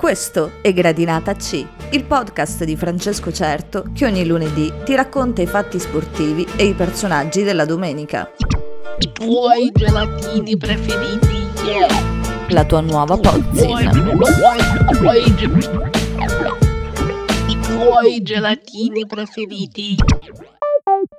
Questo è Gradinata C, il podcast di Francesco Certo che ogni lunedì ti racconta i fatti sportivi e i personaggi della domenica. I tuoi gelatini preferiti. La tua nuova pozzina. I tuoi gelatini preferiti.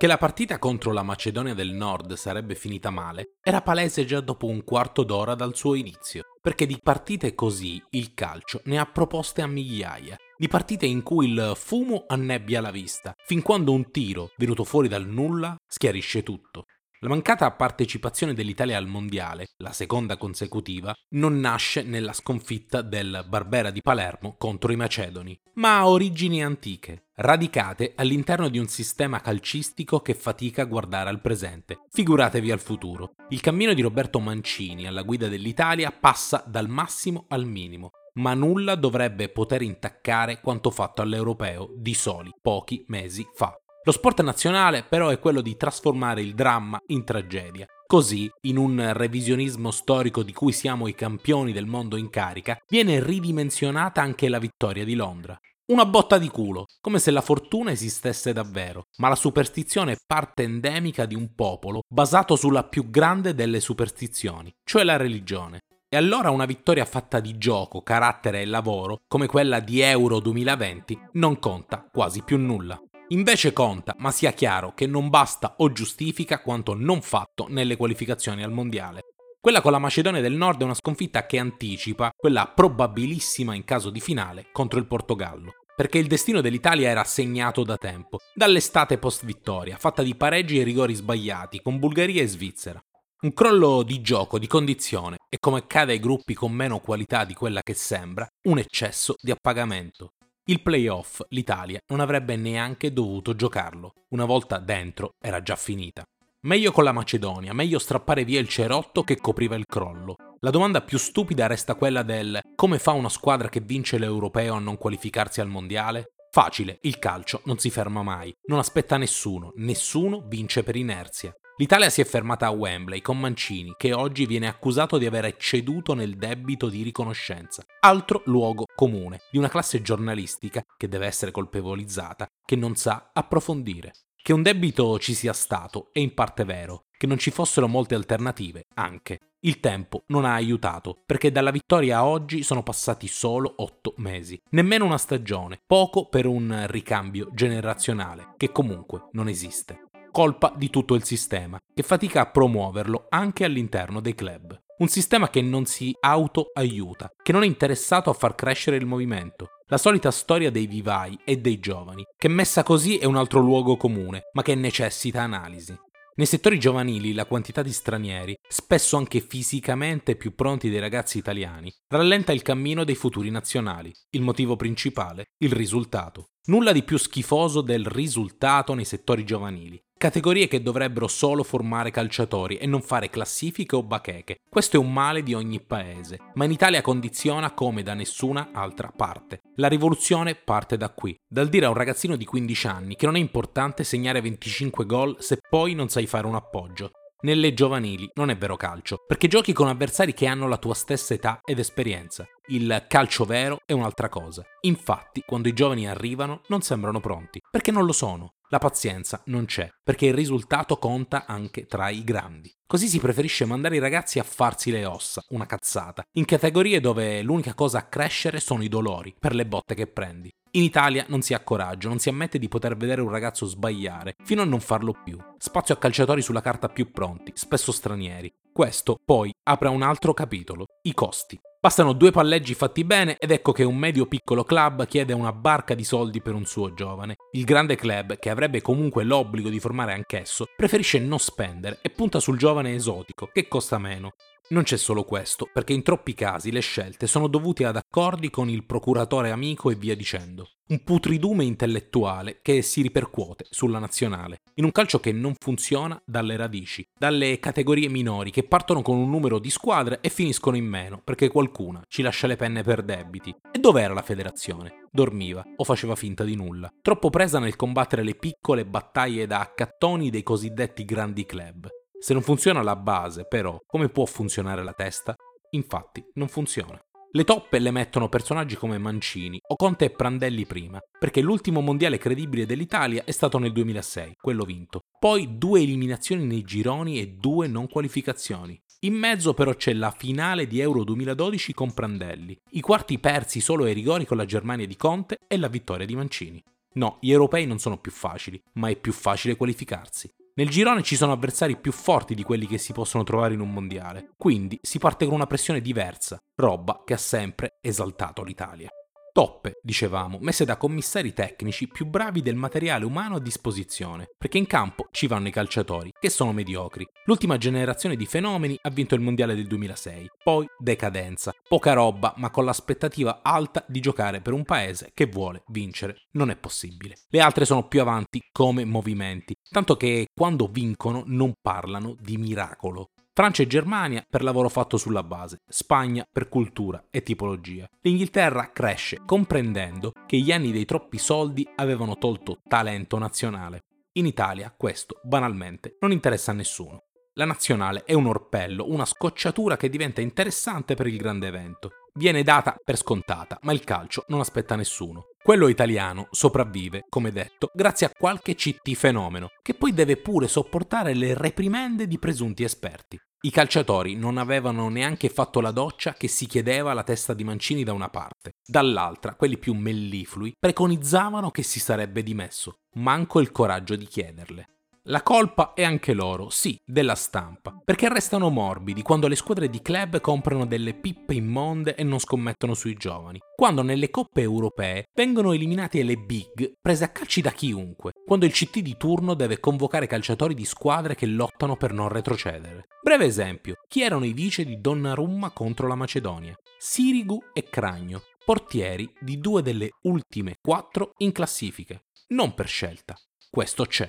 Che la partita contro la Macedonia del Nord sarebbe finita male era palese già dopo un quarto d'ora dal suo inizio, perché di partite così il calcio ne ha proposte a migliaia, di partite in cui il fumo annebbia la vista, fin quando un tiro, venuto fuori dal nulla, schiarisce tutto. La mancata partecipazione dell'Italia al Mondiale, la seconda consecutiva, non nasce nella sconfitta del Barbera di Palermo contro i Macedoni, ma ha origini antiche, radicate all'interno di un sistema calcistico che fatica a guardare al presente. Figuratevi al futuro. Il cammino di Roberto Mancini alla guida dell'Italia passa dal massimo al minimo, ma nulla dovrebbe poter intaccare quanto fatto all'europeo di soli pochi mesi fa. Lo sport nazionale però è quello di trasformare il dramma in tragedia. Così, in un revisionismo storico di cui siamo i campioni del mondo in carica, viene ridimensionata anche la vittoria di Londra. Una botta di culo, come se la fortuna esistesse davvero, ma la superstizione è parte endemica di un popolo basato sulla più grande delle superstizioni, cioè la religione. E allora una vittoria fatta di gioco, carattere e lavoro, come quella di Euro 2020, non conta quasi più nulla. Invece conta, ma sia chiaro che non basta o giustifica quanto non fatto nelle qualificazioni al mondiale. Quella con la Macedonia del Nord è una sconfitta che anticipa quella probabilissima in caso di finale contro il Portogallo, perché il destino dell'Italia era segnato da tempo, dall'estate post vittoria, fatta di pareggi e rigori sbagliati con Bulgaria e Svizzera. Un crollo di gioco, di condizione e come accade ai gruppi con meno qualità di quella che sembra, un eccesso di appagamento. Il playoff l'Italia non avrebbe neanche dovuto giocarlo, una volta dentro era già finita. Meglio con la Macedonia, meglio strappare via il cerotto che copriva il crollo. La domanda più stupida resta quella del come fa una squadra che vince l'europeo a non qualificarsi al mondiale? Facile, il calcio non si ferma mai, non aspetta nessuno, nessuno vince per inerzia. L'Italia si è fermata a Wembley con Mancini, che oggi viene accusato di aver ecceduto nel debito di riconoscenza. Altro luogo comune di una classe giornalistica che deve essere colpevolizzata, che non sa approfondire. Che un debito ci sia stato è in parte vero, che non ci fossero molte alternative anche. Il tempo non ha aiutato, perché dalla vittoria a oggi sono passati solo otto mesi, nemmeno una stagione, poco per un ricambio generazionale, che comunque non esiste colpa di tutto il sistema, che fatica a promuoverlo anche all'interno dei club. Un sistema che non si auto-aiuta, che non è interessato a far crescere il movimento. La solita storia dei vivai e dei giovani, che messa così è un altro luogo comune, ma che necessita analisi. Nei settori giovanili la quantità di stranieri, spesso anche fisicamente più pronti dei ragazzi italiani, rallenta il cammino dei futuri nazionali. Il motivo principale? Il risultato. Nulla di più schifoso del risultato nei settori giovanili. Categorie che dovrebbero solo formare calciatori e non fare classifiche o bacheche. Questo è un male di ogni paese, ma in Italia condiziona come da nessuna altra parte. La rivoluzione parte da qui, dal dire a un ragazzino di 15 anni che non è importante segnare 25 gol se poi non sai fare un appoggio. Nelle giovanili non è vero calcio, perché giochi con avversari che hanno la tua stessa età ed esperienza. Il calcio vero è un'altra cosa. Infatti, quando i giovani arrivano, non sembrano pronti, perché non lo sono. La pazienza non c'è, perché il risultato conta anche tra i grandi. Così si preferisce mandare i ragazzi a farsi le ossa, una cazzata, in categorie dove l'unica cosa a crescere sono i dolori per le botte che prendi. In Italia non si ha coraggio, non si ammette di poter vedere un ragazzo sbagliare, fino a non farlo più. Spazio a calciatori sulla carta più pronti, spesso stranieri. Questo poi apre un altro capitolo, i costi. Bastano due palleggi fatti bene ed ecco che un medio piccolo club chiede una barca di soldi per un suo giovane. Il grande club, che avrebbe comunque l'obbligo di formare anch'esso, preferisce non spendere e punta sul giovane esotico, che costa meno. Non c'è solo questo, perché in troppi casi le scelte sono dovute ad accordi con il procuratore amico e via dicendo. Un putridume intellettuale che si ripercuote sulla nazionale, in un calcio che non funziona dalle radici, dalle categorie minori che partono con un numero di squadre e finiscono in meno, perché qualcuna ci lascia le penne per debiti. E dov'era la federazione? Dormiva o faceva finta di nulla, troppo presa nel combattere le piccole battaglie da accattoni dei cosiddetti grandi club. Se non funziona la base, però, come può funzionare la testa? Infatti, non funziona. Le toppe le mettono personaggi come Mancini o Conte e Prandelli prima, perché l'ultimo mondiale credibile dell'Italia è stato nel 2006, quello vinto. Poi due eliminazioni nei gironi e due non qualificazioni. In mezzo però c'è la finale di Euro 2012 con Prandelli, i quarti persi solo ai rigori con la Germania di Conte e la vittoria di Mancini. No, gli europei non sono più facili, ma è più facile qualificarsi. Nel girone ci sono avversari più forti di quelli che si possono trovare in un mondiale, quindi si parte con una pressione diversa, roba che ha sempre esaltato l'Italia. Toppe, dicevamo, messe da commissari tecnici più bravi del materiale umano a disposizione, perché in campo ci vanno i calciatori, che sono mediocri. L'ultima generazione di fenomeni ha vinto il mondiale del 2006, poi decadenza, poca roba, ma con l'aspettativa alta di giocare per un paese che vuole vincere. Non è possibile. Le altre sono più avanti come movimenti, tanto che quando vincono non parlano di miracolo. Francia e Germania per lavoro fatto sulla base, Spagna per cultura e tipologia. L'Inghilterra cresce comprendendo che gli anni dei troppi soldi avevano tolto talento nazionale. In Italia questo, banalmente, non interessa a nessuno. La nazionale è un orpello, una scocciatura che diventa interessante per il grande evento. Viene data per scontata, ma il calcio non aspetta nessuno. Quello italiano sopravvive, come detto, grazie a qualche CT fenomeno, che poi deve pure sopportare le reprimende di presunti esperti. I calciatori non avevano neanche fatto la doccia che si chiedeva la testa di Mancini da una parte. Dall'altra, quelli più melliflui preconizzavano che si sarebbe dimesso, manco il coraggio di chiederle. La colpa è anche loro, sì, della stampa, perché restano morbidi quando le squadre di club comprano delle pippe immonde e non scommettono sui giovani, quando nelle coppe europee vengono eliminate le big prese a calci da chiunque, quando il CT di turno deve convocare calciatori di squadre che lottano per non retrocedere. Breve esempio, chi erano i vice di Donnarumma contro la Macedonia? Sirigu e Cragno, portieri di due delle ultime quattro in classifiche. Non per scelta, questo c'è.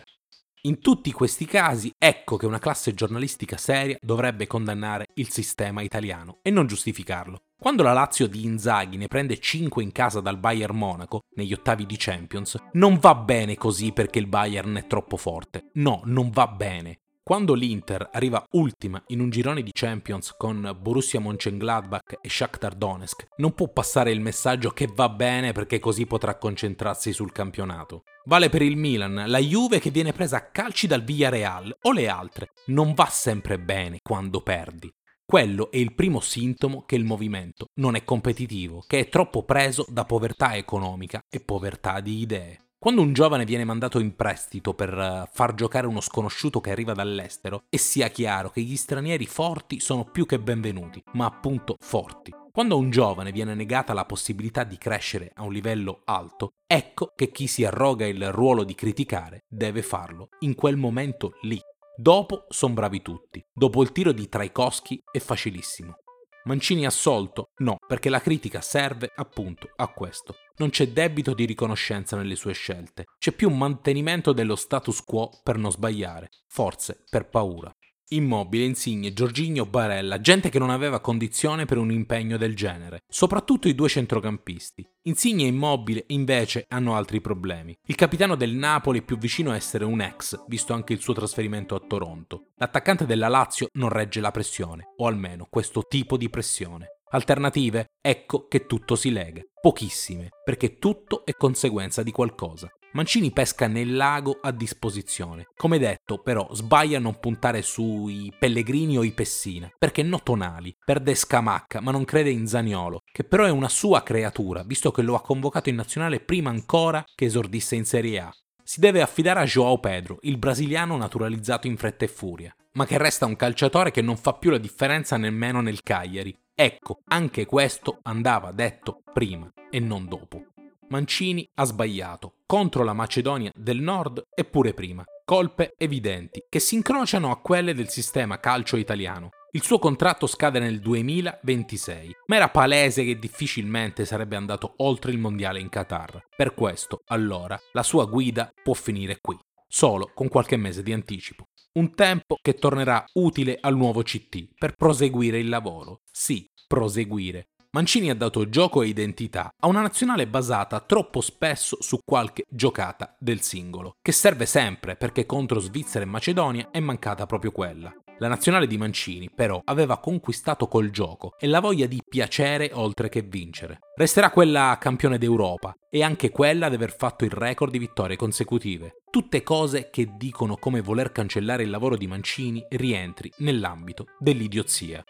In tutti questi casi ecco che una classe giornalistica seria dovrebbe condannare il sistema italiano e non giustificarlo. Quando la Lazio di Inzaghi ne prende 5 in casa dal Bayern Monaco negli ottavi di Champions, non va bene così perché il Bayern è troppo forte. No, non va bene. Quando l'Inter arriva ultima in un girone di Champions con Borussia Mönchengladbach e Shakhtar Donetsk, non può passare il messaggio che va bene perché così potrà concentrarsi sul campionato. Vale per il Milan, la Juve che viene presa a calci dal Villarreal o le altre. Non va sempre bene quando perdi. Quello è il primo sintomo che il movimento non è competitivo, che è troppo preso da povertà economica e povertà di idee. Quando un giovane viene mandato in prestito per eh, far giocare uno sconosciuto che arriva dall'estero, e sia chiaro che gli stranieri forti sono più che benvenuti, ma appunto forti. Quando a un giovane viene negata la possibilità di crescere a un livello alto, ecco che chi si arroga il ruolo di criticare deve farlo in quel momento lì. Dopo sono bravi tutti. Dopo il tiro di Traikowski è facilissimo. Mancini assolto? No, perché la critica serve appunto a questo. Non c'è debito di riconoscenza nelle sue scelte, c'è più un mantenimento dello status quo per non sbagliare, forse per paura. Immobile, Insigne, Giorginio, Barella, gente che non aveva condizione per un impegno del genere, soprattutto i due centrocampisti. Insigne e Immobile invece hanno altri problemi. Il capitano del Napoli è più vicino a essere un ex, visto anche il suo trasferimento a Toronto. L'attaccante della Lazio non regge la pressione, o almeno questo tipo di pressione. Alternative? Ecco che tutto si lega. Pochissime, perché tutto è conseguenza di qualcosa. Mancini pesca nel lago a disposizione. Come detto, però, sbaglia a non puntare sui Pellegrini o i Pessina, perché no tonali. Perde Scamacca, ma non crede in Zaniolo, che però è una sua creatura, visto che lo ha convocato in nazionale prima ancora che esordisse in Serie A. Si deve affidare a Joao Pedro, il brasiliano naturalizzato in fretta e furia, ma che resta un calciatore che non fa più la differenza nemmeno nel Cagliari. Ecco, anche questo andava detto prima e non dopo. Mancini ha sbagliato contro la Macedonia del Nord e pure prima. Colpe evidenti che si incrociano a quelle del sistema calcio italiano. Il suo contratto scade nel 2026, ma era palese che difficilmente sarebbe andato oltre il mondiale in Qatar. Per questo, allora, la sua guida può finire qui, solo con qualche mese di anticipo. Un tempo che tornerà utile al nuovo CT per proseguire il lavoro. Sì, proseguire, Mancini ha dato gioco e identità a una nazionale basata troppo spesso su qualche giocata del singolo, che serve sempre perché contro Svizzera e Macedonia è mancata proprio quella. La nazionale di Mancini, però, aveva conquistato col gioco e la voglia di piacere oltre che vincere. Resterà quella campione d'Europa e anche quella di aver fatto il record di vittorie consecutive. Tutte cose che dicono come voler cancellare il lavoro di Mancini rientri nell'ambito dell'idiozia.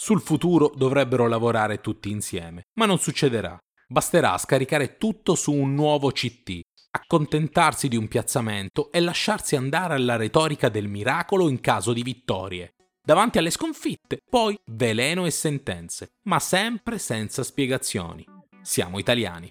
Sul futuro dovrebbero lavorare tutti insieme, ma non succederà. Basterà scaricare tutto su un nuovo CT, accontentarsi di un piazzamento e lasciarsi andare alla retorica del miracolo in caso di vittorie. Davanti alle sconfitte, poi veleno e sentenze, ma sempre senza spiegazioni. Siamo italiani.